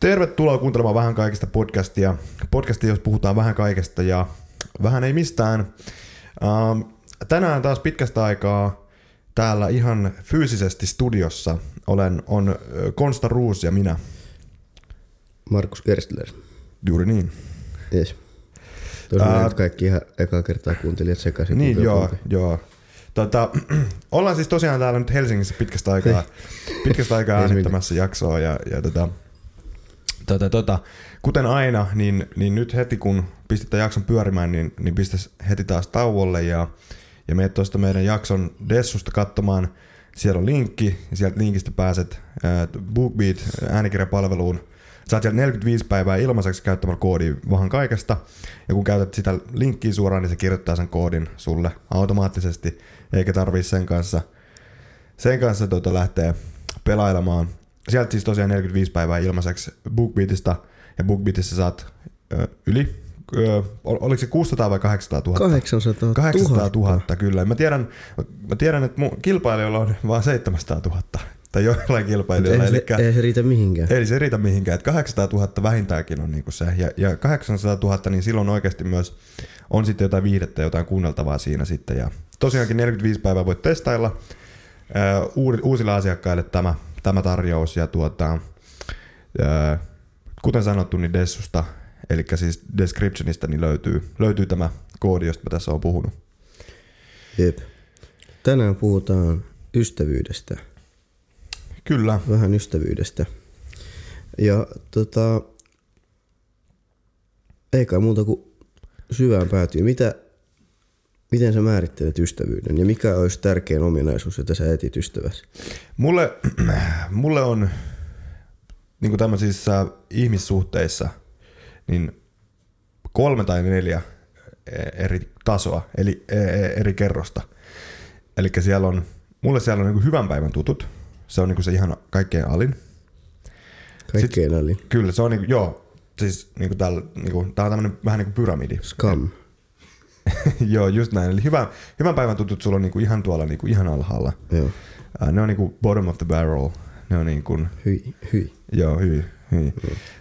Tervetuloa kuuntelemaan vähän kaikista podcastia. Podcastia, jos puhutaan vähän kaikesta ja vähän ei mistään. Uh, tänään taas pitkästä aikaa täällä ihan fyysisesti studiossa olen, on Konsta Ruus ja minä. Markus Gerstler. Juuri niin. Yes. Tosiaan uh, kaikki ihan ekaa kertaa kuuntelijat sekaisin. Niin, joo, joo. Tota, ollaan siis tosiaan täällä nyt Helsingissä pitkästä aikaa, pitkästä aikaa äänittämässä jaksoa ja, ja tota, tota, tota, kuten aina, niin, niin nyt heti kun pistetään jakson pyörimään, niin, niin pistäisi heti taas tauolle ja, ja menet tuosta meidän jakson Dessusta katsomaan. Siellä on linkki ja sieltä linkistä pääset äh, BookBeat äänikirjapalveluun. Saat sieltä 45 päivää ilmaiseksi käyttämällä koodi vähän kaikesta. Ja kun käytät sitä linkkiä suoraan, niin se kirjoittaa sen koodin sulle automaattisesti, eikä tarvii sen kanssa, sen kanssa tuota lähteä pelailemaan. Sieltä siis tosiaan 45 päivää ilmaiseksi BookBeatista, ja BookBeatissa saat ö, yli ö, oliko se 600 vai 800 000? 800 000. 800 000, kyllä. Mä tiedän, mä tiedän että mun kilpailijoilla on vain 700 000 tai joillain kilpailijoilla. Ei, Elikkä, ei se riitä mihinkään. Ei se riitä mihinkään. Että 800 000 vähintäänkin on niinku se. Ja, ja 800 000, niin silloin oikeasti myös on sitten jotain viihdettä, jotain kuunneltavaa siinä sitten. Ja tosiaankin 45 päivää voit testailla uusille asiakkaille tämä, tämä tarjous. Ja tuota, kuten sanottu, niin Dessusta, eli siis descriptionista, niin löytyy, löytyy tämä koodi, josta mä tässä olen puhunut. Jep. Tänään puhutaan ystävyydestä. Kyllä. Vähän ystävyydestä. Ja tota, eikä muuta kuin syvään päätyy. Mitä, miten sä määrittelet ystävyyden ja mikä olisi tärkein ominaisuus, jota sä etit ystäväsi? Mulle, mulle on niin kuin tämmöisissä ihmissuhteissa niin kolme tai neljä eri tasoa, eli e, e, eri kerrosta. Eli siellä on, mulle siellä on niin hyvän päivän tutut, se on niinku se ihan kaikkein alin. Kaikkein Sitten, alin. Kyllä, se on niinku, joo, siis niinku täällä, niinku, tää on tämmönen vähän niinku pyramidi. Scam. joo, just näin. Eli hyvän, hyvän päivän tutut sulla on niinku ihan tuolla niinku ihan alhaalla. Joo. Uh, ne on niinku bottom of the barrel. Ne on niinku... Hyi, hyi. Joo, hyi, hyi. Mm.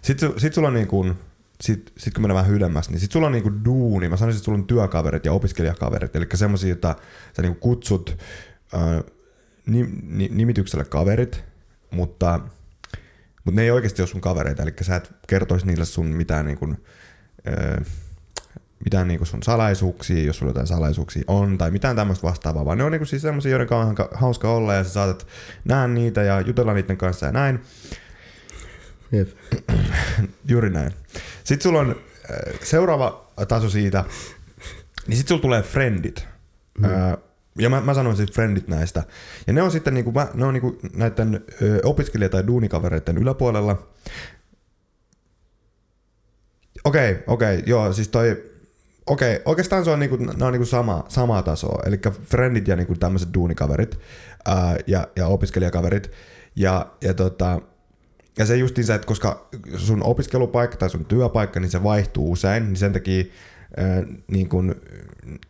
Sitten, sit sulla on niinku, sit, sit kun mennään vähän ylemmäs, niin sit sulla on niinku duuni. Mä sanoisin, että sulla on työkaverit ja opiskelijakaverit. Eli semmosia, että sä niinku kutsut uh, nimityksellä kaverit, mutta, mutta ne ei oikeasti ole sun kavereita, eli sä et kertoisi niille sun mitään, niin kuin, öö, mitään niin kuin sun salaisuuksia, jos sulla jotain salaisuuksia on, tai mitään tämmöistä vastaavaa, vaan ne on niin kuin siis semmoisia, joiden kanssa on hauska olla, ja sä saatat nähdä niitä ja jutella niiden kanssa ja näin. Jep. Juuri näin. Sitten sulla on seuraava taso siitä, niin sitten sulla tulee friendit. Mm. Öö, ja mä, mä sanoin siis friendit näistä. Ja ne on sitten niinku, ne on niinku näiden ö, opiskelija- tai duunikavereiden yläpuolella. Okei, okay, okei, okay, joo, siis toi, okei, okay, oikeastaan se on niinku, ne on niinku sama, samaa tasoa. Eli friendit ja niinku tämmöiset duunikaverit ää, ja, ja opiskelijakaverit. Ja, ja tota, ja se justiin se, että koska sun opiskelupaikka tai sun työpaikka, niin se vaihtuu usein, niin sen takia niin, kun,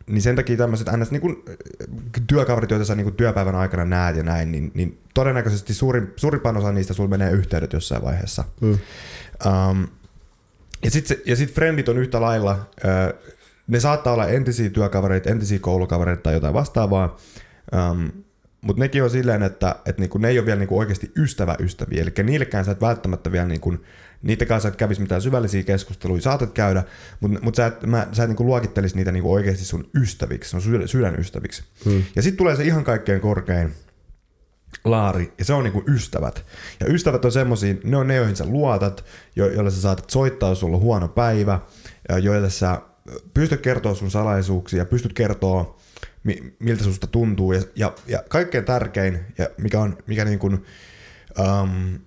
niin sen takia tämmöiset ns. Niin kun, työkaverit, joita sä niin kun työpäivän aikana näet ja näin, niin, niin todennäköisesti suurin, suurimpaan osa niistä sulla menee yhteydet jossain vaiheessa. Mm. Um, ja sitten ja sit friendit on yhtä lailla, ne saattaa olla entisiä työkavereita, entisiä koulukavereita tai jotain vastaavaa, um, mutta nekin on silleen, että, että niinku, ne ei ole vielä niinku oikeasti ystävä ystäviä, eli niillekään sä et välttämättä vielä niinku, niitä kanssa et kävisi mitään syvällisiä keskusteluja, saatat käydä, mutta mut sä et, mä, sä et niinku luokittelisi niitä niinku oikeasti sun ystäviksi, sun sydänystäviksi. Hmm. Ja sitten tulee se ihan kaikkein korkein laari, ja se on niinku ystävät. Ja ystävät on semmosia, ne on ne, joihin sä luotat, jo, joille sä saatat soittaa, jos sulla on huono päivä, ja joille sä pystyt kertoa sun salaisuuksia, pystyt kertoa, miltä susta tuntuu, ja, ja, ja kaikkein tärkein, ja mikä on, mikä niin kuin, um,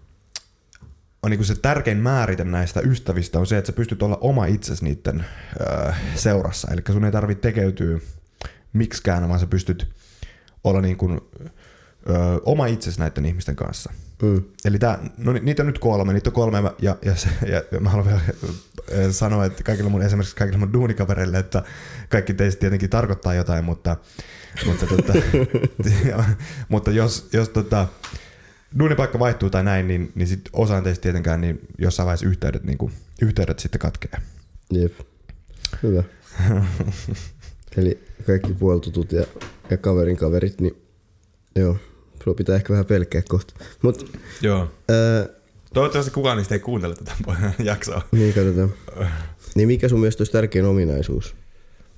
on niin se tärkein määrite näistä ystävistä on se, että sä pystyt olla oma itsesi niiden ö, seurassa. Eli sun ei tarvitse tekeytyä miksikään, vaan sä pystyt olla niin kuin, ö, oma itsesi näiden ihmisten kanssa. Mm. Eli tää, no, niitä on nyt kolme, niitä on kolme ja, ja, ja, ja mä haluan vielä sanoa, että kaikille mun, esimerkiksi kaikille mun duunikavereille, että kaikki teistä tietenkin tarkoittaa jotain, mutta, mutta, tota, mutta jos, jos tota, duunipaikka vaihtuu tai näin, niin, niin sit osaan teistä tietenkään niin jossain vaiheessa yhteydet, niin kuin, yhteydet sitten katkeaa. Jep. Hyvä. Eli kaikki puoltutut ja, ja kaverin kaverit, niin joo, sulla pitää ehkä vähän pelkää kohta. Mut, Joo. ää, Toivottavasti kukaan niistä ei kuuntele tätä jaksoa. niin katsotaan. Niin mikä sun mielestä olisi tärkein ominaisuus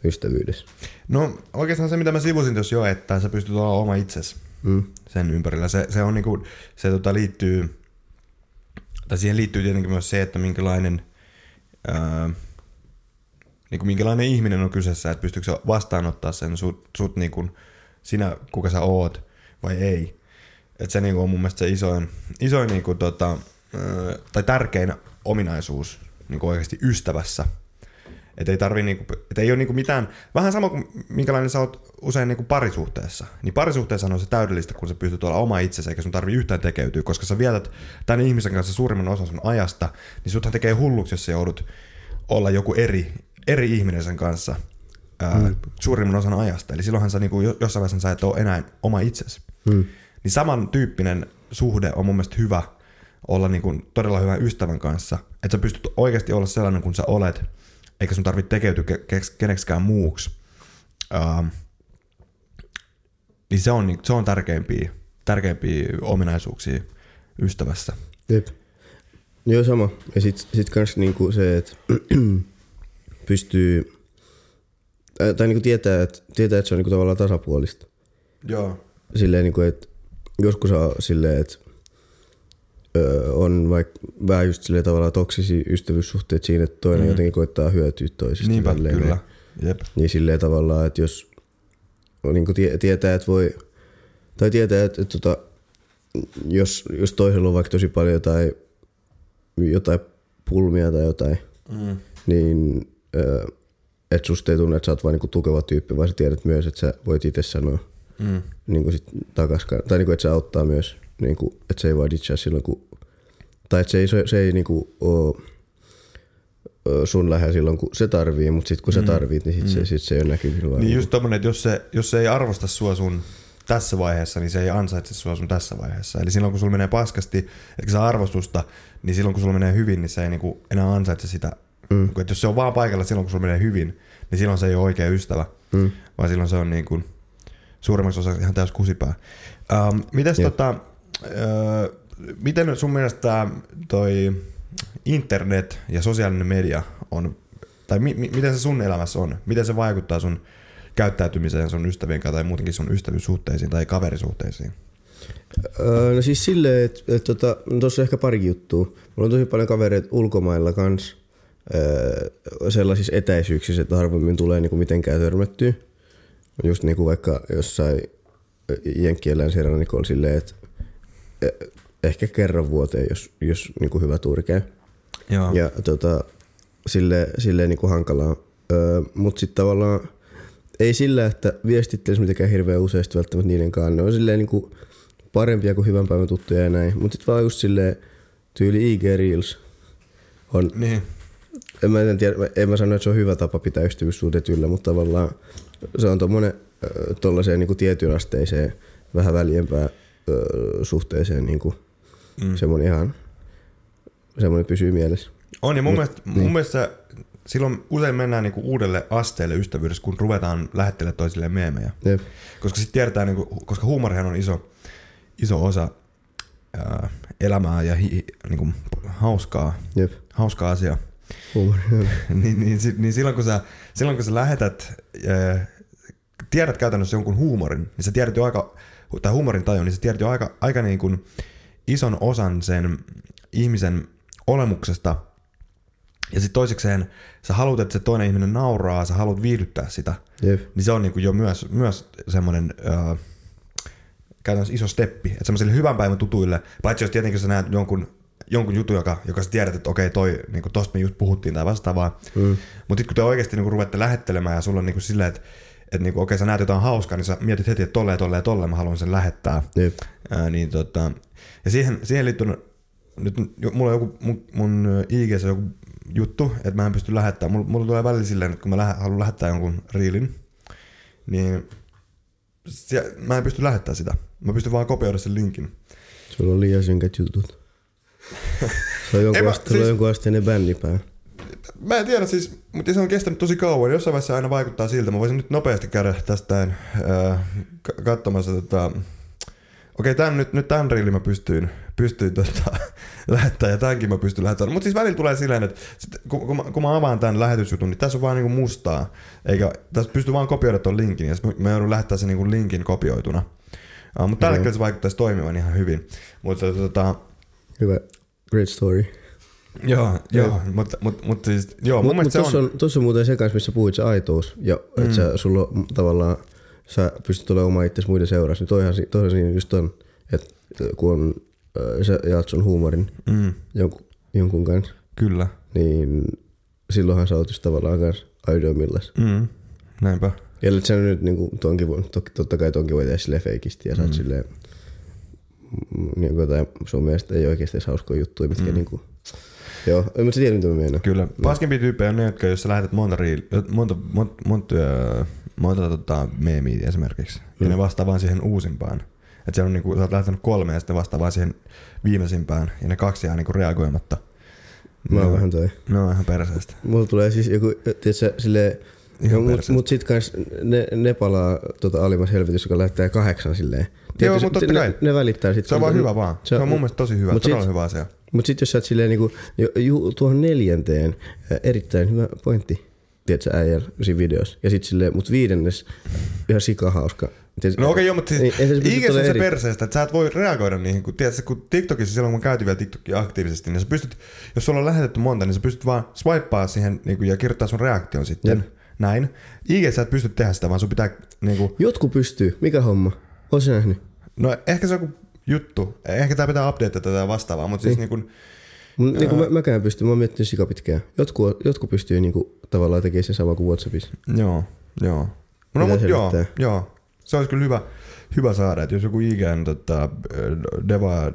ystävyydessä? No oikeastaan se, mitä mä sivusin tuossa jo, että sä pystyt olla oma itsesi Mm. sen ympärillä. Se, se on niinku, se tota liittyy, tai siihen liittyy tietenkin myös se, että minkälainen, ää, niinku minkälainen ihminen on kyseessä, että pystyykö sä vastaanottaa sen sut, sut niinku, sinä, kuka sä oot, vai ei. Et se niinku on mun mielestä se isoin, isoin niinku tota, tai tärkein ominaisuus niinku oikeasti ystävässä. Et ei tarvi niinku, et ei ole niinku mitään, vähän sama kuin minkälainen sä oot usein niinku parisuhteessa. Niin parisuhteessa on se täydellistä, kun sä pystyt olla oma itsesi, eikä sun tarvi yhtään tekeytyä, koska sä vietät tämän ihmisen kanssa suurimman osan sun ajasta, niin suthan tekee hulluksi, jos sä joudut olla joku eri, eri ihminen sen kanssa ää, mm. suurimman osan ajasta. Eli silloinhan sä niinku, jo- jossain vaiheessa sä et ole enää oma itsesi. Mm. Niin samantyyppinen suhde on mun mielestä hyvä olla niin kuin todella hyvän ystävän kanssa. Että sä pystyt oikeasti olla sellainen kuin sä olet, eikä sun tarvitse tekeytyä ke- ke- keneksikään muuksi. Uh, niin se on, niin- se on tärkeimpiä, tärkeimpiä ominaisuuksia ystävässä. Jep. Joo, sama. Ja sit, sit kans niinku se, että pystyy, tai, tai niinku tietää, että tietää, että se on niinku tavallaan tasapuolista. Joo. Silleen niinku, että joskus on silleen, että öö, on vaikka vähän just silleen tavallaan toksisia ystävyyssuhteita siinä, että toinen mm. jotenkin koittaa hyötyä toisista. Niinpä, tälleen kyllä. näin. Jep. Niin silleen tavallaan, että jos on niin tie, tietää, että voi, tai tietää, että, että tota, jos, jos toisella on vaikka tosi paljon jotain, jotain pulmia tai jotain, Mm. niin että susta ei tunne, että sä oot vaan niinku tukeva tyyppi, vaan sä tiedät myös, että sä voit itse sanoa Mm. niinku sit takas, tai niinku, että se auttaa myös, niinku, että se ei vaan ditchaa silloin, kun, tai että se ei, se, se ei niinku oo ö, sun lähellä silloin, kun se tarvii, mutta sitten kun sä tarvit, niin sit, se, sit se ei ole näkyvillä. Niin niinku- just tommonen, että jos se, jos se ei arvosta sua sun tässä vaiheessa, niin se ei ansaitse sua sun tässä vaiheessa. Eli silloin kun sulla menee paskasti, etkä saa arvostusta, niin silloin kun sulla menee hyvin, niin se ei niinku enää ansaitse sitä. Mm. Että jos se on vaan paikalla silloin kun sulla menee hyvin, niin silloin se ei ole oikea ystävä. Mm. Vaan silloin se on niin kuin suurimmaksi osaksi ihan täys kusipää. Ähm, mites Jep. tota, äh, miten sun mielestä toi internet ja sosiaalinen media on, tai mi- mi- miten se sun elämässä on? Miten se vaikuttaa sun käyttäytymiseen sun ystävien kanssa tai muutenkin sun ystävyyssuhteisiin tai kaverisuhteisiin? Öö, no siis silleen, että et, tota, no tossa on ehkä pari juttua. Mulla on tosi paljon kavereita ulkomailla kans öö, sellaisissa etäisyyksissä, että harvemmin tulee niinku mitenkään törmättyä. Just niinku vaikka jossain Jenkkien länsirannikolla silleen, että eh, ehkä kerran vuoteen, jos, jos niinku hyvä tuuri käy. Joo. Ja tota, sille, silleen niinku hankalaa. Öö, Mutta sitten tavallaan ei sillä, että viestittelisi mitenkään hirveän useasti välttämättä niiden kanssa. Ne on silleen niinku parempia kuin hyvän päivän tuttuja ja näin. Mutta sitten vaan just silleen tyyli IG Reels on, Niin. en mä, en, tiedä, en mä sano, että se on hyvä tapa pitää ystävyyssuhteet yllä, mutta tavallaan se on tommonen ö, tollaiseen niinku tietyn asteiseen vähän väljempään suhteeseen niinku Mm. semmonen ihan semmonen pysyy mielessä. On ja mun, Mut- mielestä, mun mielestä silloin usein mennään niinku uudelle asteelle ystävyydessä, kun ruvetaan lähettelemään toisilleen meemejä. Jep. Koska sitten tiedetään, niinku, koska huumorihan on iso, iso osa ää, elämää ja hi, niinku, hauskaa, Jep. hauskaa asia. Niin, niin, si- niin silloin, kun sä, silloin kun sä lähetät, ää, tiedät käytännössä jonkun huumorin, niin sä tiedät jo aika, tai huumorin tajun, niin sä tiedät jo aika, aika niin kuin ison osan sen ihmisen olemuksesta. Ja sitten toisekseen sä haluat, että se toinen ihminen nauraa, sä haluat viihdyttää sitä. Jep. Niin se on niinku jo myös, myös semmoinen äh, käytännössä iso steppi. Että semmoisille hyvän päivän tutuille, paitsi jos tietenkin sä näet jonkun, jonkun jutun, joka, joka sä tiedät, että okei, toi, niinku tosta me just puhuttiin tai vastaavaa. Mm. Mutta sitten kun te oikeasti niinku ruvette lähettelemään ja sulla on niinku silleen, että et niinku, okei, sä näet jotain hauskaa, niin sä mietit heti, että tolleen, tolleen, tolleen mä haluan sen lähettää. Jep. Ää, niin tota, ja siihen, siihen liittyy, nyt mulla on joku, mun, mun IGssä joku juttu, että mä en pysty lähettämään. Mulla, mulla tulee välillä silleen, että kun mä lähe, haluan lähettää jonkun riilin, niin se, mä en pysty lähettämään sitä. Mä pystyn vaan kopioida sen linkin. Sulla on liian synkät jutut. Se on jonkun, En mä- ast- sulla on siis- jonkun asteinen bändi päällä. Mä en tiedä siis, mutta se on kestänyt tosi kauan. Jossain vaiheessa aina vaikuttaa siltä. Mä voisin nyt nopeasti käydä tästä äh, katsomassa tota... Okei, tämän, nyt, nyt tämän reilin mä pystyin, pystyin tota, lähettämään ja tämänkin mä pystyn lähettämään. Mutta siis välillä tulee silleen, että sit, kun, kun, mä, kun mä avaan tämän lähetysjutun, niin tässä on vaan niinku mustaa. Eikä, tässä pystyy vaan kopioida tuon linkin ja mä- joudun lähettää sen niinku linkin kopioituna. Uh, mutta tällä hetkellä se vaikuttaisi toimivan ihan hyvin. Mutta tota, Hyvä. Great story. joo, joo, mutta, mutta, mutta siis, joo, mun Mutta mielestä mut se on... tossa on muuten se kanssa, missä puhuit se aitous. Ja mm. että sä, sulla on tavallaan, sä pystyt olemaan oma itsesi muiden seurassa. Niin toihan, toihan siinä just on, että kun on, äh, sä jaat sun huumorin Mm, jonkun, jonkun kanssa, kyllä. niin silloinhan sä oot just tavallaan kanssa aidoimmillas. Mm, näinpä. Ja sä nyt niinku, tonkin voi, to, totta kai tonkin voi tehdä silleen feikisti ja sä oot silleen, mm, niin jotain sun mielestä ei oikeasti edes hauskoja juttuja, mitkä mm. niinku, joo, mutta sä tiedät mitä mä meinaan. Kyllä. Paskimpia tyyppejä on ne, jotka jos sä lähetät monta, riil, monta, monta, monta, monta, monta tota, meemiä esimerkiksi, mm. ja ne vastaa vaan siihen uusimpaan. Että se on niinku, sä oot lähettänyt kolme ja sitten vastaa vaan siihen viimeisimpään, ja ne kaksi jää niinku reagoimatta. Mä oon on- vähän toi. Ne on ihan perseestä. Mulla tulee siis joku, tiedätkö, silleen, Ihan no, mut, mut sit kans ne, ne palaa tota alimmassa helvetissä, joka lähettää kahdeksan silleen. Tiedätkö, mutta totta ne, kai. ne, välittää sit. Se on vaan hyvä vaan. Se on mun mielestä tosi hyvä, mut todella sit- hyvä asia. Mut sit jos sä oot silleen niinku, jo, ju, tuohon neljänteen, erittäin hyvä pointti, tiedätkö, äijällä siinä videossa. Ja sit silleen, mut viidennes, ihan sikahauska. Tiedätkö, No okei, joo, mutta siis ei se on se perseestä, että sä et voi reagoida niihin. Kun, tiedätkö, kun TikTokissa silloin, kun mä käytin vielä TikTokia aktiivisesti, niin sä pystyt, jos sulla on lähetetty monta, niin sä pystyt vaan swipea siihen niin kuin, ja kirjoittaa sun reaktion sitten. Jep. Näin. IGS sä et pysty tehdä sitä, vaan sun pitää niin kuin, Jotkut pystyy. Mikä homma? Sä nähnyt? no ehkä se on joku juttu. Ehkä tää pitää update tätä vastaavaa, mutta siis niin kuin, Mun, niin kuin mä, mäkään pystyn, mä oon miettinyt sikapitkään. Jotkut, jotkut pystyy niinku, tavallaan tekemään sen sama kuin Whatsappissa. joo, joo. No, mutta joo, joo. Se olisi kyllä hyvä, hyvä saada, että jos joku IGN tota, deva,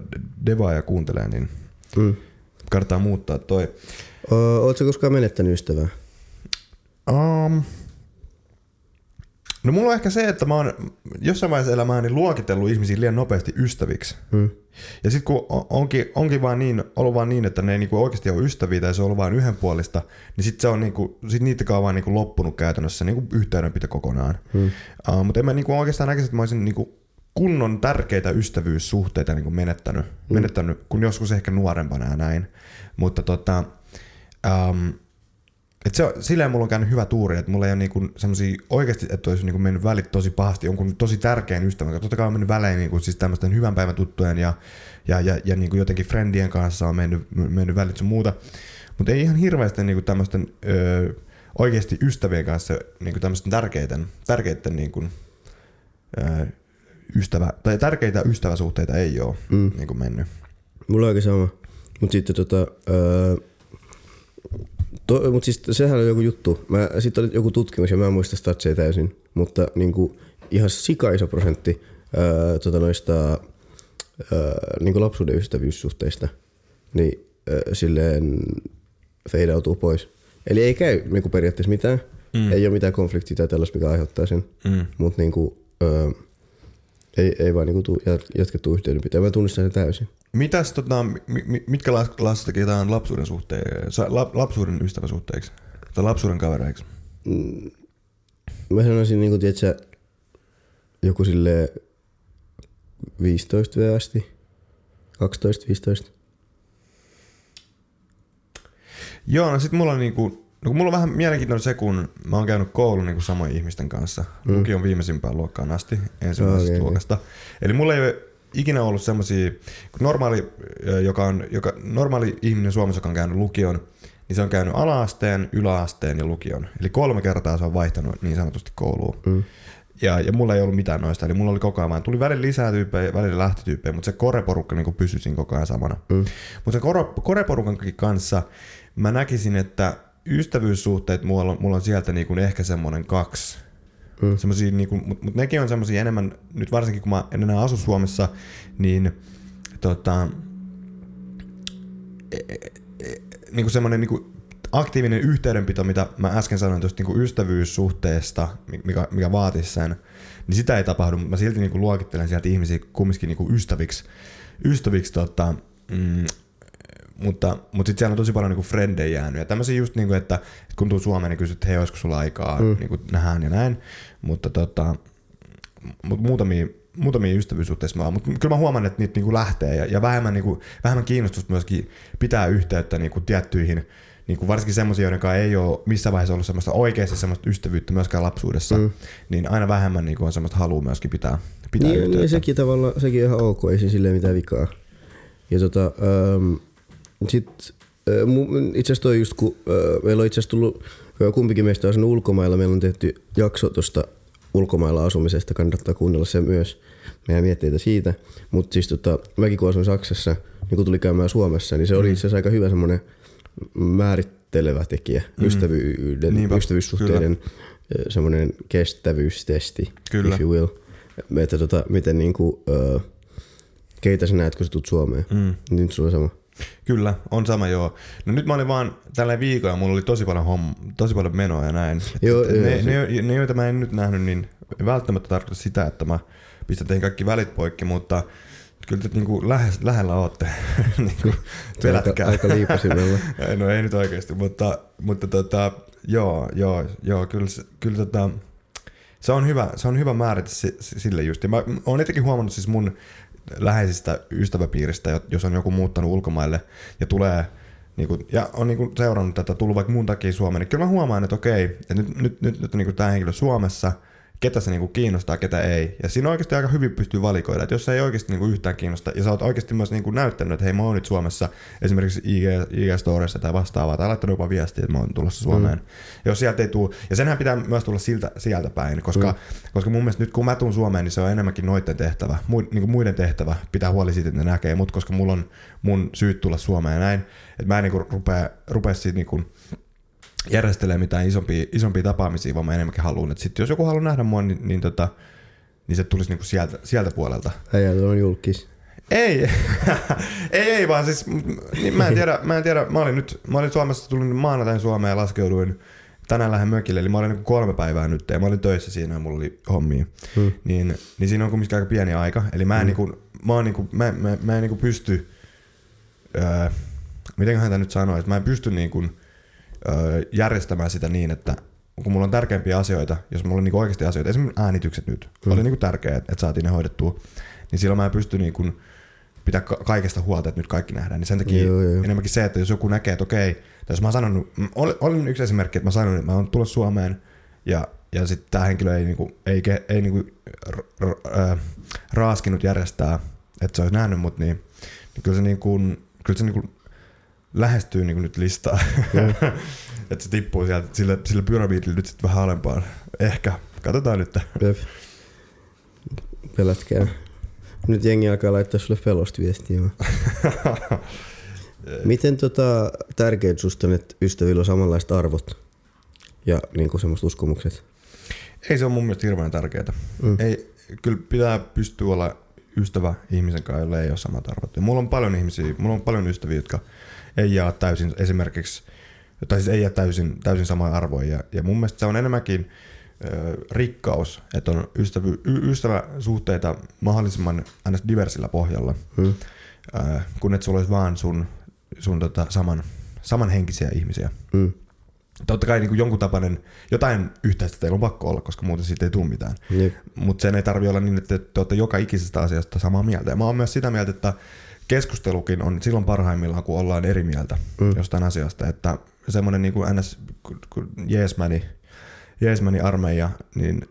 deva ja kuuntelee, niin Mm. kannattaa muuttaa toi. O, ootko koskaan menettänyt ystävää? Um, no mulla on ehkä se, että mä oon jossain vaiheessa elämääni luokitellut ihmisiä liian nopeasti ystäviksi. Mm. Ja sitten kun on- onkin, onkin vaan niin, ollut vaan niin, että ne ei niinku oikeasti ole ystäviä tai se on ollut vain yhdenpuolista, niin sitten se on niinku, sit niitäkään on vaan niinku loppunut käytännössä niinku yhteydenpito kokonaan. Mm. Uh, mutta en mä niinku oikeastaan näkisi, että mä olisin niinku kunnon tärkeitä ystävyyssuhteita niinku menettänyt, mm. menettänyt, kun joskus ehkä nuorempana ja näin. Mutta tota, um, et se, on- silleen mulla on käynyt hyvä tuuri, että mulla ei ole niinku semmosia oikeasti, että olisi niinku mennyt välit tosi pahasti jonkun tosi tärkeän ystävän kanssa. Totta kai on mennyt välein niinku siis tämmöisten hyvän päivän tuttujen ja, ja, ja, ja niinku jotenkin friendien kanssa on mennyt, mennyt välit sun muuta. Mutta ei ihan hirveästi niinku tämmöisten öö, oikeasti ystävien kanssa niinku tämmöisten tärkeiden, tärkeiden niinku, öö, ystävä, tai tärkeitä ystäväsuhteita ei ole mm. niinku mennyt. Mulla on sama. Mut sitten tota... Öö, to, mut siis sehän on joku juttu. Mä, sitten oli joku tutkimus, ja mä en muista statseja täysin, mutta niinku ihan sika iso prosentti öö, tota noista öö, niinku lapsuuden ystävyyssuhteista, niin öö, silleen feidautuu pois. Eli ei käy niinku periaatteessa mitään. Mm. Ei ole mitään konfliktia tai tällaista, mikä aiheuttaa sen. Mm. Mutta niinku, öö, ei, ei vaan niinku tuu, jat- jatkettu yhteydenpitoa. Mä tunnistan sen täysin. Mitäs, tota, mi- mi- mitkä las- lasketaan lapsuuden suhteen, lapsuuden ystäväsuhteiksi? Tai lapsuuden kavereiksi? Mä sanoisin niinku, tietsä, joku sille 15 V asti. 12-15. Joo, no sit mulla on niinku, no mulla on vähän mielenkiintoinen se, kun mä oon käynyt koulun niinku samojen ihmisten kanssa. Mm. Lukion viimeisimpään luokkaan asti, ensimmäisestä okay, luokasta. Eli mulla ei ole ikinä ollut semmosia, kun normaali, joka on, joka, normaali ihminen Suomessa, joka on käynyt lukion, niin se on käynyt alaasteen, yläasteen ja lukion. Eli kolme kertaa se on vaihtanut niin sanotusti kouluun. Mm. Ja, ja mulla ei ollut mitään noista, eli mulla oli koko ajan tuli välillä lisää tyyppejä, välillä lähti tyyppejä, mutta se koreporukka niin pysyi siinä koko ajan samana. Mm. Mutta se kore, koreporukan kanssa mä näkisin, että ystävyyssuhteet mulla on, mulla on sieltä niin kuin ehkä semmoinen kaksi. Mm. Semmosia, niin kuin, mutta mut nekin on semmoisia enemmän, nyt varsinkin kun mä en enää asu Suomessa, niin tota, niin kuin semmoinen niin kuin aktiivinen yhteydenpito, mitä mä äsken sanoin tuosta niin ystävyyssuhteesta, mikä, mikä vaatisi sen, niin sitä ei tapahdu, mutta mä silti niin kuin luokittelen sieltä ihmisiä kumminkin niin ystäviksi. ystäviksi tota, mm, mutta, mutta sitten siellä on tosi paljon niinku frendejä jäänyt. Ja tämmöisiä just, niinku, että, että kun tuu Suomeen, niin kysyt, että hei, olisiko sulla aikaa, mm. niinku, nähdään ja näin. Mutta tota, mut muutamia, muutamia ystävyyssuhteissa vaan. Mutta kyllä mä huomaan, että niitä niinku lähtee ja, ja vähemmän, niinku, vähemmän kiinnostusta myöskin pitää yhteyttä niinku tiettyihin niin kuin varsinkin semmoisia, joiden ei ole missään vaiheessa ollut semmoista oikeasti semmoista ystävyyttä myöskään lapsuudessa, mm. niin aina vähemmän niin kuin on semmoista halua myöskin pitää, pitää niin, yhteyttä. Niin, sekin tavallaan, sekin on ihan ok, ei siinä silleen mitään vikaa. Ja tota, ähm, sit, äh, itse asiassa toi just, kun meillä on itse asiassa tullut, kumpikin meistä on asunut ulkomailla, meillä on tehty jakso tuosta ulkomailla asumisesta, kannattaa kuunnella se myös, meidän mietteitä siitä. Mutta siis tota, mäkin kun asuin Saksassa, niin kun tuli käymään Suomessa, niin se oli mm. itse asiassa aika hyvä semmoinen määrittelevä tekijä, mm. ystävyyden, Niinpä, ystävyyssuhteiden semmoinen kestävyystesti, kyllä. if you will. Että tota, miten niinku, keitä sä näet, kun sä tulet Suomeen. Mm. Niin sulla on sama. Kyllä, on sama joo. No nyt mä olin vaan tällä viikolla ja mulla oli tosi paljon, homm, tosi paljon menoa ja näin. Joo, ne, joo, ne, ne, joita mä en nyt nähnyt, niin välttämättä tarkoita sitä, että mä pistän kaikki välit poikki, mutta kyllä te niinku lähes, lähellä olette. niinku, pelätkää. Aika, aika liipasimella. no ei nyt oikeasti, mutta, mutta tota, joo, joo, joo, kyllä, kyllä tota, se on hyvä, se on hyvä määritä sille just. Ja mä oon etenkin huomannut siis mun läheisistä ystäväpiiristä, jos on joku muuttanut ulkomaille ja tulee niin kuin, ja on niin kuin seurannut tätä, tullut vaikka mun takia Suomeen, niin kyllä mä huomaan, että okei, että nyt, nyt, nyt, nyt niin tämä henkilö Suomessa – ketä se niinku kiinnostaa, ketä ei. Ja siinä oikeasti aika hyvin pystyy valikoida, että jos se ei oikeasti niinku yhtään kiinnosta, ja sä oot oikeasti myös niinku näyttänyt, että hei mä oon nyt Suomessa esimerkiksi IG, IG-storissa tai vastaavaa, tai laittanut jopa viestiä, että mä oon tulossa Suomeen. Mm. Ja jos sieltä ei tule, ja senhän pitää myös tulla siltä, sieltä päin, koska, mm. koska mun mielestä nyt kun mä tuun Suomeen, niin se on enemmänkin noiden tehtävä, mu, niinku muiden tehtävä, pitää huoli siitä, että ne näkee mut, koska mulla on mun syyt tulla Suomeen ja näin, että mä en niinku rupea, rupea siitä niinku, järjestelee mitään isompia, isompia tapaamisia, vaan mä enemmänkin haluan. Että sit jos joku haluaa nähdä mua, niin, niin, tota, niin se tulisi niinku sieltä, sieltä puolelta. Äijä on julkis. Ei, ei, ei vaan siis, niin mä en tiedä, mä en tiedä, mä olin nyt, mä olin Suomessa, tulin maanantain Suomeen ja laskeuduin tänään lähden mökille, eli mä olin niin kolme päivää nyt ja mä olin töissä siinä ja mulla oli hommia. Hmm. Niin, niin siinä on kumminkin aika pieni aika, eli mä en, hmm. niinku, mä, niinku, mä, mä, mä en niinku pysty, öö, mitenköhän tämä nyt sanoisi, mä en pysty niinku, järjestämään sitä niin, että kun mulla on tärkeimpiä asioita, jos mulla on niinku oikeasti asioita, esimerkiksi äänitykset nyt, mm. oli niinku tärkeää, että saatiin ne hoidettua, niin silloin mä en pysty niinku pitää kaikesta huolta, että nyt kaikki nähdään. Niin sen takia joo, joo. enemmänkin se, että jos joku näkee, että okei, tai jos mä sanon, olin yksi esimerkki, että mä sanoin, että mä oon tullut Suomeen, ja, ja sitten tämä henkilö ei, niinku, ei, ei niinku, r, r, r, raaskinut järjestää, että se olisi nähnyt mut, niin, niin kyllä se, niinku, kyllä se niinku lähestyy niin nyt listaa. että se tippuu sieltä sille, sille pyramidille nyt sitten vähän alempaan. Ehkä. Katsotaan nyt. Jep. Pelätkää. Nyt jengi alkaa laittaa sulle pelosta viestiä. Miten tota, tärkeät susta on, että ystävillä on samanlaiset arvot ja niin kuin semmoiset uskomukset? Ei se ole mun mielestä hirveän tärkeää. Mm. Ei, kyllä pitää pystyä olla ystävä ihmisen kanssa, jolle ei ole samat arvot. Ja mulla on paljon ihmisiä, mulla on paljon ystäviä, jotka ei jaa täysin esimerkiksi, tai siis ei jää täysin, täysin samaa arvoja. Ja, ja mun mielestä se on enemmänkin ö, rikkaus, että on ystävy, y, ystäväsuhteita mahdollisimman aina diversillä pohjalla, hmm. ö, kun et sulla olisi vaan sun, sun tota, saman, samanhenkisiä ihmisiä. Hmm. Totta kai niin kuin jonkun tapainen, jotain yhteistä teillä on pakko olla, koska muuten siitä ei tule mitään. Mutta sen ei tarvi olla niin, että te olette joka ikisestä asiasta samaa mieltä. Ja mä oon myös sitä mieltä, että keskustelukin on silloin parhaimmillaan, kun ollaan eri mieltä mm. jostain asiasta. Että semmoinen niin kuin ns. jeesmäni, jeesmäni armeija, niin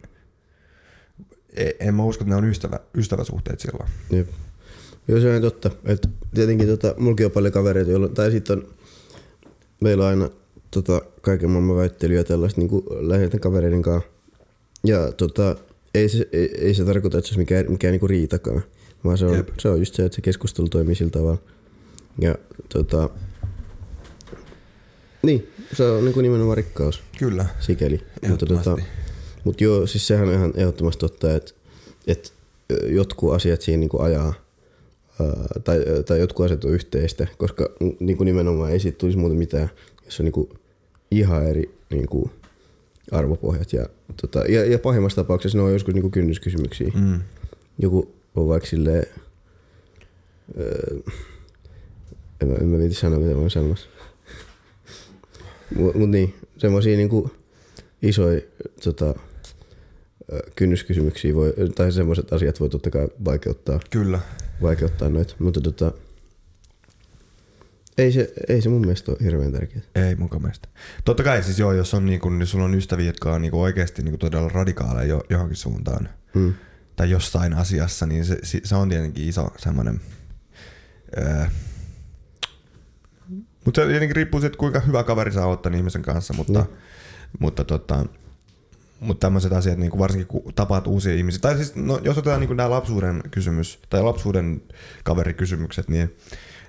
e, en mä usko, että ne on ystävä, ystäväsuhteet silloin. Jep. Joo, se on totta. Et tietenkin tota, mulki on paljon kavereita, joilla, tai sitten on, meillä on aina tota, kaiken maailman väittelyä tällaista niin läheisten kavereiden kanssa. Ja tota, ei, se, ei, ei, se tarkoita, että se olisi mikään, mikään niin riitakaan. Vaan se on, se on just se, että se keskustelu toimii sillä tavalla. Ja tota, niin, se on niin nimenomaan rikkaus. Kyllä. Sikäli. Mutta tota, mut joo, siis sehän on ihan ehdottomasti totta, että, että jotkut asiat siinä niin ajaa tai, tai jotkut asiat on yhteistä, koska niin kuin nimenomaan ei siitä tulisi muuta mitään, jos on niin kuin ihan eri niin kuin arvopohjat. Ja, tota, ja, ja pahimmassa tapauksessa ne on joskus niin kuin kynnyskysymyksiä. Mm. Joku on vaikka silleen, Öö, en, mä, en mä viiti sanoa, mitä mä oon sanomassa. Mut, mut niin, semmosia niinku isoja tota, ö, kynnyskysymyksiä voi, tai semmoiset asiat voi totta kai vaikeuttaa, Kyllä. vaikeuttaa noita, mutta tota, ei se, ei se mun mielestä ole hirveän tärkeää. Ei mun mielestä. Totta kai siis joo, jos on niinku, niin sulla on ystäviä, jotka on niinku oikeasti niinku todella radikaaleja jo, johonkin suuntaan Hmm. tai jossain asiassa, niin se, se- on tietenkin iso semmoinen... Öö, mutta se tietenkin riippuu siitä, kuinka hyvä kaveri oot tämän ihmisen kanssa, mutta, Niin. mutta, tota, mutta tämmöiset asiat, niin kuin varsinkin kun tapaat uusia ihmisiä, tai siis no, jos otetaan niin nämä lapsuuden kysymys, tai lapsuuden kaverikysymykset, niin,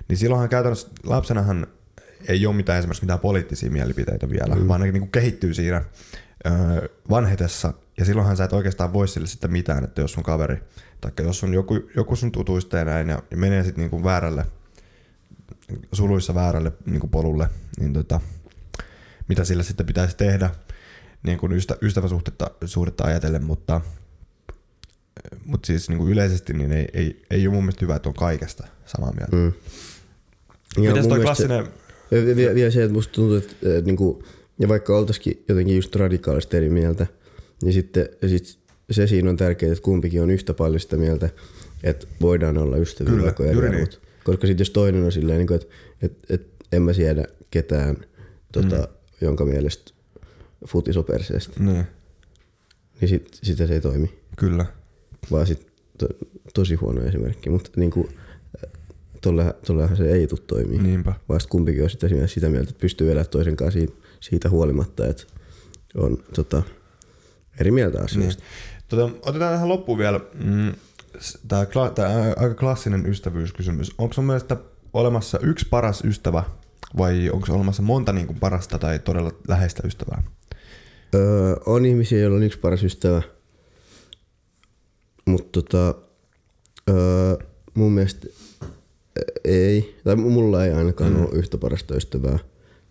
niin silloinhan käytännössä lapsenahan ei ole mitään esimerkiksi mitään poliittisia mielipiteitä vielä, mm. vaan ne niin kuin kehittyy siinä öö, vanhetessa, ja silloinhan sä et oikeastaan voi sille sitten mitään, että jos sun kaveri, tai jos on joku, joku sun tutuista ja näin, ja, ja menee sitten niin väärälle, suluissa väärälle niin kuin polulle, niin tota, mitä sille sitten pitäisi tehdä niin kuin ystä, ystäväsuhdetta suhdetta ajatellen, mutta, mutta siis niin kuin yleisesti niin ei, ei, ei ole mun mielestä hyvä, että on kaikesta samaa mieltä. Mm. Mm. Mites toi klassinen... Se, ja vielä, vielä se, että musta tuntuu, että, että niinku, ja vaikka oltaisikin jotenkin just radikaalisti eri mieltä, niin sitten sit se siinä on tärkeää, että kumpikin on yhtä paljon sitä mieltä, että voidaan olla ystäviä Kyllä, vaikka eri niin. arvot. Koska sitten jos toinen on silleen, niin että että että en mä siedä ketään, tota, mm. jonka mielestä futis on perseestä, Niin, niin sit, sitä se ei toimi. kyllä. Vaan sit to, tosi huono esimerkki, mutta niinku, tollehan, tollehan se ei tule toimia. Niinpä. Sit kumpikin on sitä, sitä mieltä, että pystyy elämään toisen kanssa siitä, siitä huolimatta, että on tota, eri mieltä asioista. Niin. Tota, otetaan tähän loppuun vielä mm, tämä kla- tää aika klassinen ystävyyskysymys. Onko sun mielestä olemassa yksi paras ystävä vai onko olemassa monta niin kuin parasta tai todella läheistä ystävää? Öö, on ihmisiä, joilla on yksi paras ystävä, mutta tota, öö, mun mielestä ei, tai mulla ei ainakaan mm. ole yhtä parasta ystävää,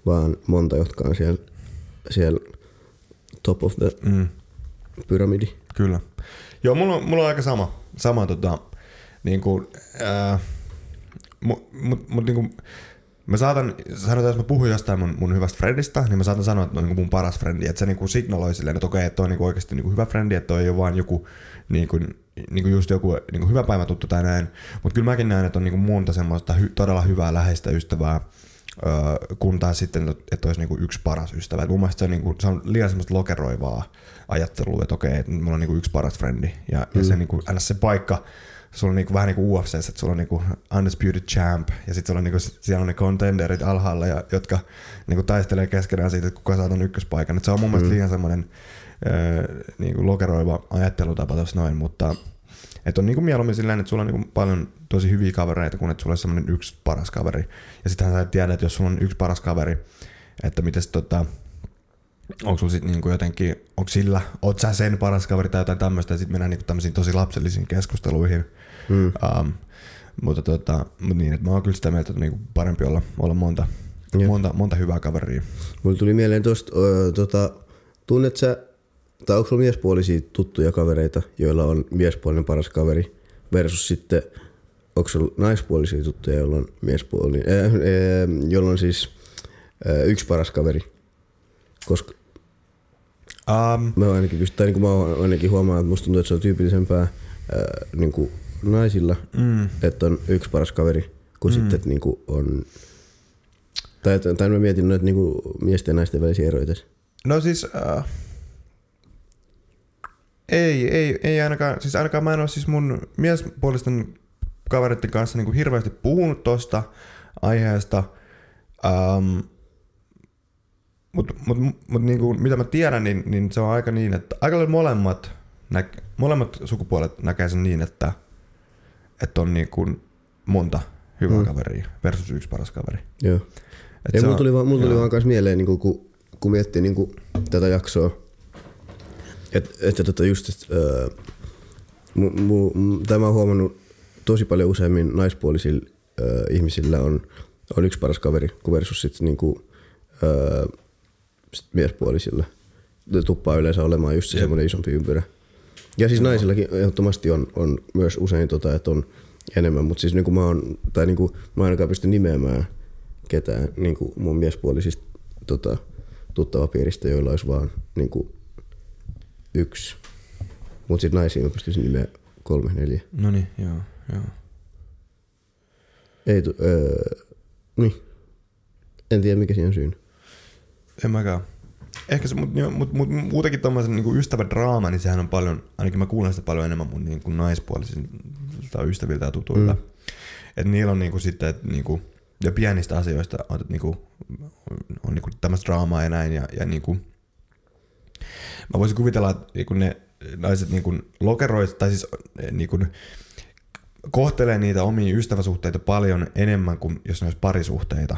vaan monta, jotka on siellä, siellä top of the Mm. pyramidi. Kyllä. Joo, mulla on, mulla on aika sama. Sama tota, niin kuin, ää, mut, mut, mut niin kuin, mä saatan, sanotaan, jos mä puhun jostain mun, mun hyvästä friendistä, niin mä saatan sanoa, että on niin kuin mun paras friendi, että se niin kuin signaloi silleen, että okei, että toi on niin kuin oikeasti niin kuin hyvä friendi, että toi ei ole vaan joku niin kuin, niin kuin just joku niin kuin hyvä päivä tuttu tai näin, mutta kyllä mäkin näen, että on niin kuin monta semmoista hy, todella hyvää läheistä ystävää, öö, kun taas sitten, että olisi niinku yksi paras ystävä. Et mun mielestä se on, niinku, se on liian semmoista lokeroivaa ajattelua, että okei, että mulla on niinku yksi paras frendi. Ja, mm. ja se, niinku, aina se paikka, sulla on niinku, vähän niin kuin UFC, että sulla on niinku undisputed champ, ja sitten sulla on niinku, siellä on ne contenderit alhaalla, ja, jotka niinku taistelee keskenään siitä, että kuka saa ton ykköspaikan. Et se on mun mielestä liian semmoinen öö, niinku lokeroiva ajattelutapa tuossa noin, mutta että on niinku mieluummin silleen, että sulla on niinku paljon tosi hyviä kavereita, kun että sulla on semmoinen yksi paras kaveri. Ja sittenhän sä et tiedä, että jos sulla on yksi paras kaveri, että mites tota, onko sulla sitten niinku jotenkin, onko sillä, oot sä sen paras kaveri tai jotain tämmöistä, ja sitten mennään niinku tämmöisiin tosi lapsellisiin keskusteluihin. Mm. Um, mutta tota, mut niin, että mä oon kyllä sitä mieltä, että niinku parempi olla, olla monta, Jep. monta, monta hyvää kaveria. Mulla tuli mieleen tosta, öö, tota, tunnet sä, tai onko sulla miespuolisia tuttuja kavereita, joilla on miespuolinen paras kaveri, versus sitten, onko sulla naispuolisia tuttuja, joilla on miespuolinen, äh, äh, jolla on siis äh, yksi paras kaveri? Koska Um, mä ainakin pystyn, tai niin kuin mä ainakin huomaan, että musta tuntuu, että se on tyypillisempää äh, niin kuin naisilla, mm, että on yksi paras kaveri, kuin mm. sitten, että niin kuin on, tai, tai mä mietin noita niin kuin miesten ja naisten välisiä eroja tässä. No siis... Uh, ei, ei, ei ainakaan, siis ainakaan mä en ole siis mun miespuolisten kavereiden kanssa niin kuin hirveästi puhunut tosta aiheesta. Um, Mutta mut, mut niinku, mitä mä tiedän, niin, niin se on aika niin, että aika molemmat, molemmat sukupuolet näkee sen niin, että, että on niinku monta hyvää Mm. kaveria versus yksi paras kaveri. Joo. Et mulla on- tuli vaan, mulla tuli vaan kans mieleen, niin kun, kun miettii niin tätä jaksoa, että et, tota just, et, öö, mu, mu, tämä mä oon huomannut tosi paljon useammin naispuolisilla öö, ihmisillä on, on yksi paras kaveri kuin versus sit, niin kuin, öö, sit miespuolisilla. Ne tuppaa yleensä olemaan just se semmoinen isompi ympyrä. Ja siis naisillakin ehdottomasti on, on myös usein, tota, että on enemmän, mutta siis niinku mä oon, tai niinku mä ainakaan pysty nimeämään ketään niinku mun miespuolisista tota, tuttavapiiristä, joilla olisi vaan niinku yksi. Mutta sitten naisia mä pystyisin nimeä kolme, neljä. No niin, joo, joo. Ei tu, öö, niin. En tiedä mikä siinä on syyn. En mäkään. Ehkä se, mutta mut, mut, muutenkin tommosen niin ystävädraama, niin sehän on paljon, ainakin mä kuulen sitä paljon enemmän mun niin kuin naispuolisilta ystäviltä ja tutuilta. Mm. Että niillä on niin kuin sitten, että niin kuin, ja pienistä asioista on, niin kuin, on niin kuin tämmöistä draamaa ja näin. Ja, ja niin kuin, mä voisin kuvitella, että niin kuin ne naiset niin kuin lokeroit, tai siis niin kuin, kohtelee niitä omia ystäväsuhteita paljon enemmän kuin jos ne olisi parisuhteita.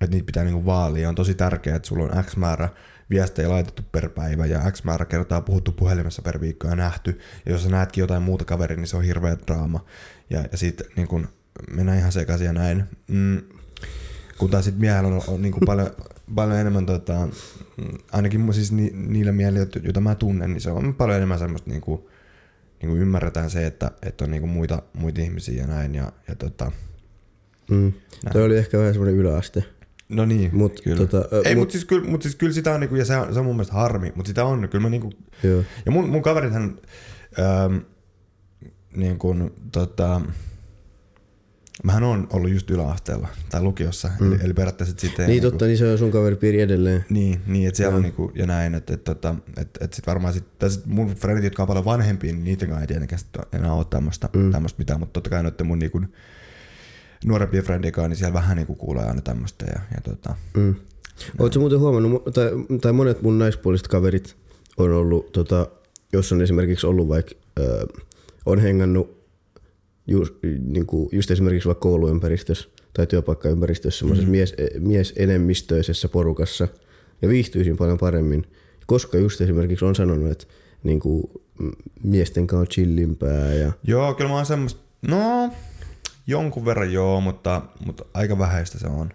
Että niitä pitää niinku vaalia. On tosi tärkeää, että sulla on X määrä viestejä laitettu per päivä ja X määrä kertaa puhuttu puhelimessa per viikko ja nähty. Ja jos sä näetkin jotain muuta kaveria, niin se on hirveä draama. Ja, ja sitten niin kun mennään ihan sekaisin ja näin. Mm, kun taas sitten miehellä on, on niin kuin paljon, paljon enemmän, tota, mm, ainakin siis ni, niillä mielillä, joita mä tunnen, niin se on paljon enemmän semmoista niin kuin, niin kuin ymmärretään se, että, että on niin kuin muita, muita ihmisiä ja näin. Ja, ja tota, mm. Toi oli ehkä vähän semmoinen yläaste. No niin, Mut, kyllä. tota, ö, Ei, mut- mutta siis, kyllä, mut siis kyllä sitä on, niinku, ja se on, se on mun mielestä harmi, mutta sitä on, kyllä mä niinku, Joo. ja mun, mun kaverithan, ähm, niin kuin, tota, mähän on ollut just yläasteella, tai lukiossa, mm. eli, eli periaatteessa sitten Niin totta, niin se on sun kaveripiiri edelleen. niin, niin että siellä Joo. on niinku, ja näin, että et, tota, et, et sit varmaan sit, tai sit mun frendit, jotka on paljon vanhempia, niin niiden kanssa ei tietenkään enää ole tämmöistä mm. mitään, mutta totta kai noiden mun niinku, nuorempien frendien niin siellä vähän niinku kuulee aina tämmöistä ja, ja tota, Mm. Oletko muuten huomannut, tai, tai monet mun naispuoliset kaverit on ollut, tota, jos on esimerkiksi ollut vaikka, ö, on hengannut just, niin kuin, just esimerkiksi vaikka kouluympäristössä tai työpaikkaympäristössä semmoisessa mm. mies, miesenemmistöisessä porukassa ja viihtyisin paljon paremmin, koska just esimerkiksi on sanonut, että niin kuin, miesten kanssa on chillimpää ja Joo, kyllä mä oon semmoista, no jonkun verran joo, mutta, mutta aika vähäistä se on.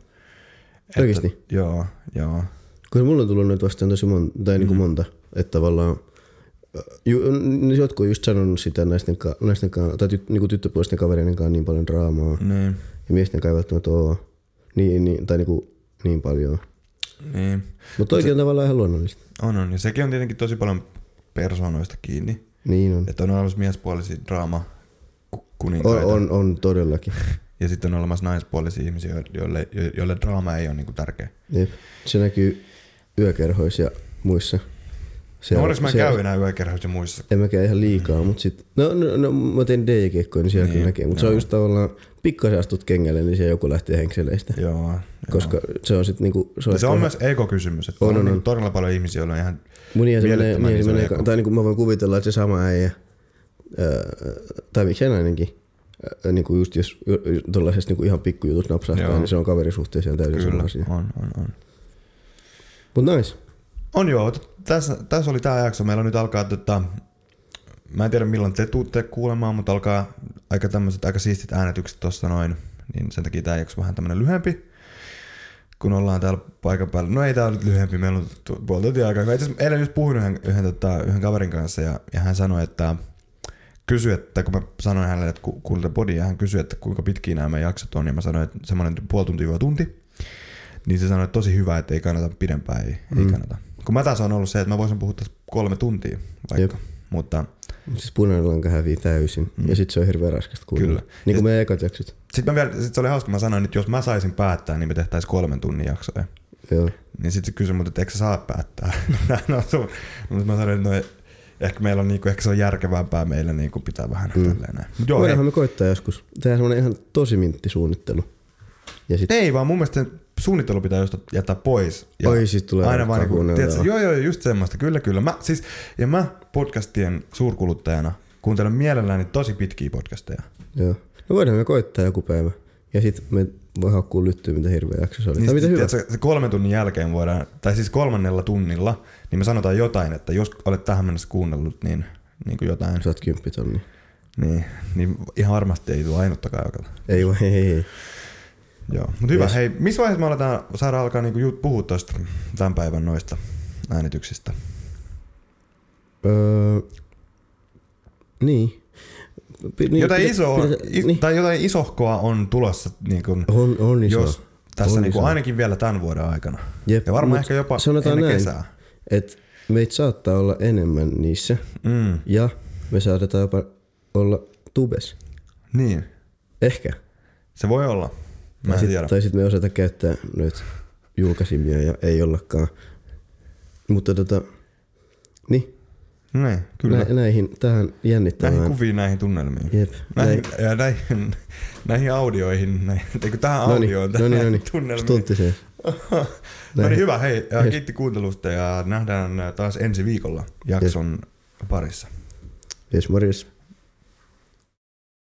Oikeesti? Joo, joo. Koska mulla on tullut nyt vastaan tosi monta, tai Mm. niin kuin monta, että tavallaan ju, jotkut on just sanonut sitä naisten, ka, naisten ka, tai tyt, niin kuin tyttöpuolisten kavereiden kanssa niin paljon draamaa, Niin, ja miesten kanssa ei välttämättä ole niin, niin, tai niin, kuin, niin paljon. niin. Mutta oikein tavallaan ihan luonnollista. On, on. Ja sekin on tietenkin tosi paljon persoonoista kiinni. Niin on. Että on olemassa miespuolisia draama ku- On, kuninkaita. on, on todellakin. Ja sitten on olemassa naispuolisia ihmisiä, jo- joille, jo- joille draama ei ole niinku tärkeä. Jep. Se näkyy yökerhoissa ja muissa. Se, no, onneksi mä en käy enää yökerhoissa ja muissa. En mäkään ihan liikaa, mutta sit, no, no, no mä teen DJ-kekkoja, niin siellä Niin, kyllä näkee, mutta se on joo. just tavallaan, pikkasen astut kengälle, niin siellä joku lähtee henkseleistä. Joo. Koska se on sitten niinku... Ja se on ehkä- myös ego-kysymys. Että On, on, on, on, on. Niin todella paljon ihmisiä, joilla on ihan... Mun niin se menee, niin se menee, tai niinku mä voin kuvitella, että se sama äijä, tai miksei nainenkin, öö, niinku just jos tuollaisesta niinku ihan pikkujutus napsahtaa, Joo. niin se on kaverisuhteessa ihan täysin Kyllä, asia. on, on, on. Mut nice. On joo, tässä, tässä oli tämä jakso. Meillä on nyt alkaa, tota, mä en tiedä milloin te tuutte kuulemaan, mutta alkaa aika tämmöiset aika siistit äänetykset tuossa noin. Niin sen takia tämä jakso vähän tämmönen lyhempi, kun ollaan täällä paikan päällä. No ei tää ole nyt lyhempi, meillä on puoli tuntia aikaa. Mä itse eilen just puhuin yhden, yhden, tota, yhden kaverin kanssa ja, ja hän sanoi, että kysyi, että kun mä sanoin hänelle, että ku- kuulitte podia, ja hän kysyi, että kuinka pitkiä nämä meidän jaksot on, ja mä sanoin, että semmoinen puoli tuntia tunti. Niin se sanoi, että tosi hyvä, että ei kannata pidempään, ei, mm. ei kannata. Kun mä taas on ollut se, että mä voisin puhua tässä kolme tuntia vaikka. Jep. Mutta Siis punainen lanka hävii täysin. Mm. Ja sit se on hirveän raskasta kuunnella. Kyllä. Niin kuin meidän ekat jaksot. sitten mä vielä, sit se oli hauska, mä sanoin, että jos mä saisin päättää, niin me tehtäisiin kolmen tunnin jaksoja. Joo. Niin sitten se kysyi mut, että eikö sä saa päättää? no, sun. Mutta mä sanoin, että no, ehkä meillä on niinku, ehkä se on järkevämpää meille niinku pitää vähän mm. tälleen näin. Mut joo, Voidaanhan me koittaa joskus. Tehdään semmonen ihan tosi mintti suunnittelu. Ja sit, ei, vaan mun mielestä sen suunnittelu pitää just jättää pois. Oi, sit tulee aina vaan niinku, tiedätkö, joo, joo, just semmoista, kyllä, kyllä. Mä, siis, ja mä podcastien suurkuluttajana kuuntelen mielelläni tosi pitkiä podcasteja. joo. No voidaan me koittaa joku päivä. Ja sit me voi hakkuu lyttyä, mitä hirveä jakso se oli. Niin tai mitä sit, hyvä. tiedätkö, se kolmen tunnin jälkeen voidaan, tai siis kolmannella tunnilla, niin me sanotaan jotain, että jos olet tähän mennessä kuunnellut, niin, niin kuin jotain, Saat kymppitonni. niin, niin ihan varmasti ei tule ainuttakaan joka. Ei ei, ei. Joo, mutta hyvä. Yes. Hei, missä vaiheessa me aletaan saada alkaa niinku jut- puhua tuosta tämän päivän noista äänityksistä? Öö, niin. pi- niin, jotain, iso, pidä- i, niin. tai jotain isohkoa on tulossa niin kuin, On, on iso. jos tässä On niin iso. ainakin vielä tämän vuoden aikana. Jep, Ja varmaan ehkä jopa ennen näin, kesää. Et meitä saattaa olla enemmän niissä Mm, ja me saatetaan jopa olla tubes. niin, Ehkä. se voi olla. Mä tai en sit, tiedä. tai sitten me osata käyttää nyt julkaisimia ja ei ollakaan. Mutta tota, niin, Niin, kyllä. nä, näihin, tähän jännittävään. Näihin kuviin, näihin tunnelmiin. Jep, Näihin, näin. ja näihin, näihin audioihin, näihin, tähän Noniin, audioon, tähän noniin, noniin. tunnelmiin. Stuntiseen. No niin hyvä, hei, ja Yes. kiitti kuuntelusta ja nähdään taas ensi viikolla jakson parissa. Yes, morjes.